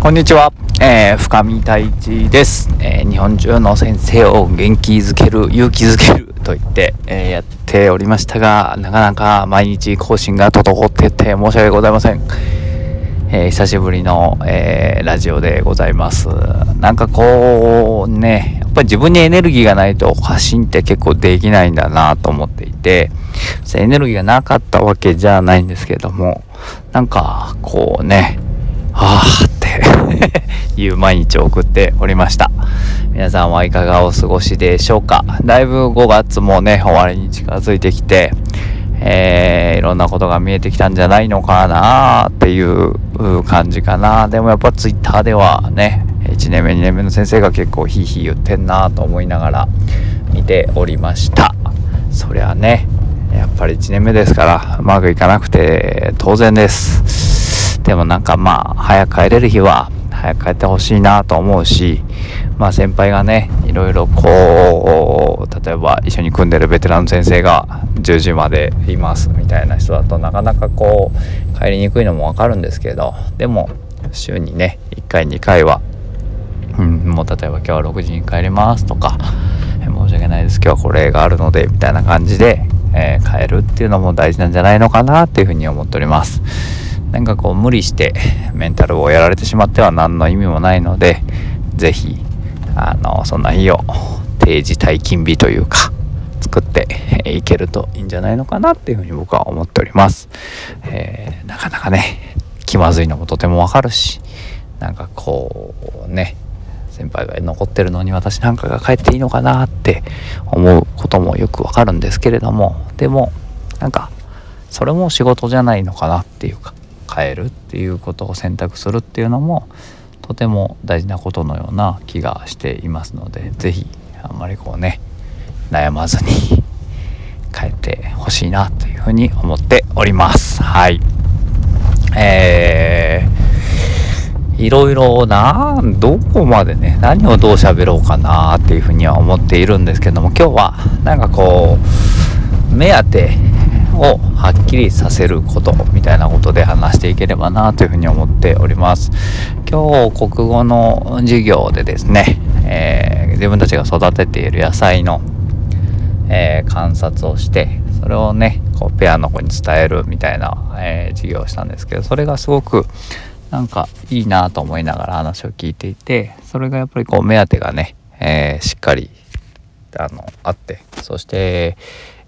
こんにちは、えー、深見太一です、えー、日本中の先生を元気づける勇気づけると言って、えー、やっておりましたがなかなか毎日更新が滞ってて申し訳ございません、え久しぶりの、えラジオでございます。なんかこうねやっぱり自分にエネルギーがないと発信って結構できないんだなと思っていてエネルギーがなかったわけじゃないんですけどもなんかこうねああ いう毎日を送っておりました。皆さんはいかがお過ごしでしょうか？だいぶ5月もね終わりに近づいてきてえー、いろんなことが見えてきたんじゃないのかなっていう感じかな。でもやっぱ twitter ではね1年目2年目の先生が結構ヒーヒー言ってんなと思いながら見ておりました。そりゃねやっぱり1年目ですからうまくいかなくて当然です。でもなんかまあ早く帰れる日は早く帰ってほしいなと思うしまあ先輩がねいろいろこう例えば一緒に組んでるベテランの先生が10時までいますみたいな人だとなかなかこう帰りにくいのもわかるんですけどでも週にね1回2回は、うん、もう例えば今日は6時に帰りますとか申し訳ないです今日はこれがあるのでみたいな感じで、えー、帰るっていうのも大事なんじゃないのかなっていうふうに思っております。なんかこう無理してメンタルをやられてしまっては何の意味もないので是非あのそんな日を定時退勤日というか作っていけるといいんじゃないのかなっていうふうに僕は思っております、えー、なかなかね気まずいのもとてもわかるしなんかこうね先輩が残ってるのに私なんかが帰っていいのかなって思うこともよくわかるんですけれどもでもなんかそれも仕事じゃないのかなっていうか変えるっていうことを選択するっていうのもとても大事なことのような気がしていますので是非あんまりこうね悩まずに変えてほしいなというふうに思っております。はい。えー、いろいろなどこまでね何をどう喋ろうかなっていうふうには思っているんですけども今日はなんかこう目当てをはっきりさせることみたいなことで話していければなというふうに思っております。今日国語の授業でですね、えー、自分たちが育てている野菜の、えー、観察をしてそれをねこうペアの子に伝えるみたいな、えー、授業をしたんですけどそれがすごくなんかいいなと思いながら話を聞いていてそれがやっぱりこう目当てがね、えしっかりあのあってそして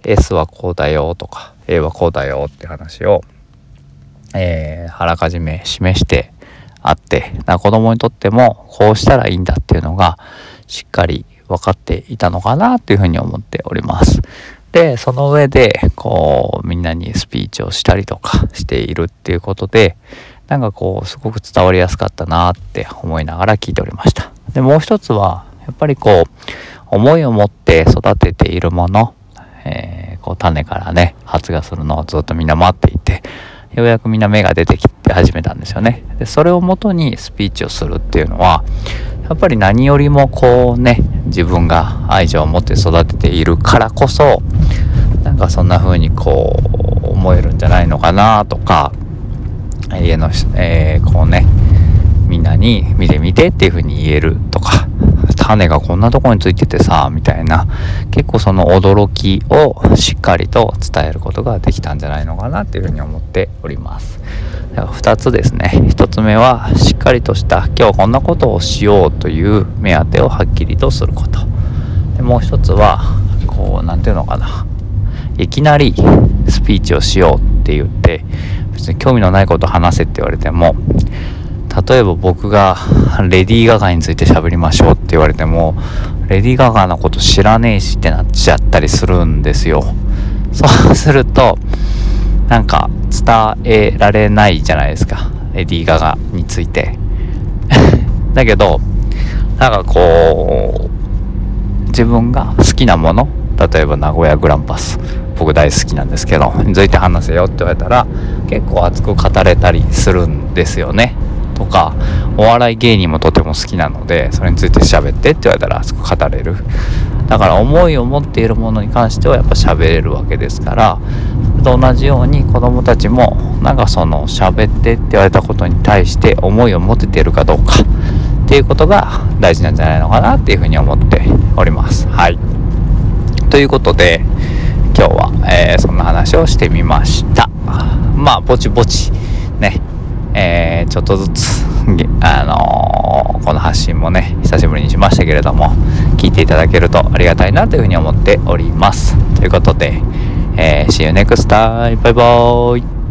S はこうだよとか A はこうだよって話を、えー、あらかじめ示してあってな子供にとってもこうしたらいいんだっていうのがしっかり分かっていたのかなっていうふうに思っております。でその上でこうみんなにスピーチをしたりとかしているっていうことでなんかこうすごく伝わりやすかったなって思いながら聞いておりました。でもう一つはやっぱりこう思いを持って育てているものえー、種からね発芽するのをずっとみんな待っていてようやくみんな芽が出てきて始めたんですよね。でそれをもとにスピーチをするっていうのはやっぱり何よりもこうね自分が愛情を持って育てているからこそなんかそんな風にこう思えるんじゃないのかなとか家の、えー、こうねみんなに見てみてっていう風に言える種がこんなとこについててさみたいな。結構その驚きをしっかりと伝えることができたんじゃないのかなっていうふうに思っております。だから2つですね。1つ目はしっかりとした今日こんなことをしようという目当てをはっきりとすること。でもう1つはこう何て言うのかな。いきなりスピーチをしようって言って別に興味のないことを話せって言われても例えば僕がレディー・ガガについて喋りましょうって言われてもレディー・ガガのこと知らねえしってなっちゃったりするんですよ。そうするとなんか伝えられないじゃないですか。レディー・ガガについて。だけどなんかこう自分が好きなもの例えば名古屋グランパス僕大好きなんですけどについて話せよって言われたら結構熱く語れたりするんですよね。とかお笑い芸人もとても好きなのでそれについて喋ってって言われたらすごく語れる。だから思いを持っているものに関してはやっぱ喋れるわけですからと同じように子供たちもなんかその喋ってって言われたことに対して思いを持てているかどうかっていうことが大事なんじゃないのかなっていうふうに思っております。はい。ということで今日は、えー、そんな話をしてみました。まあぼちぼちね。えー、ちょっとずつあのー、この発信もね久しぶりにしましたけれども聞いていただけるとありがたいなというふうに思っておりますということで、えー、See you next time! バイバーイ